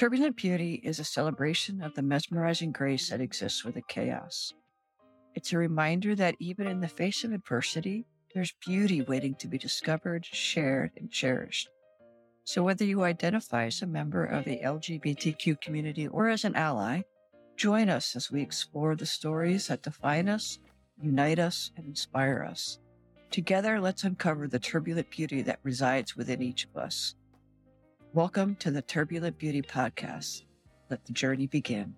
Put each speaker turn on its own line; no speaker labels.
Turbulent Beauty is a celebration of the mesmerizing grace that exists within chaos. It's a reminder that even in the face of adversity, there's beauty waiting to be discovered, shared, and cherished. So whether you identify as a member of the LGBTQ community or as an ally, join us as we explore the stories that define us, unite us, and inspire us. Together, let's uncover the turbulent beauty that resides within each of us. Welcome to the Turbulent Beauty Podcast. Let the journey begin.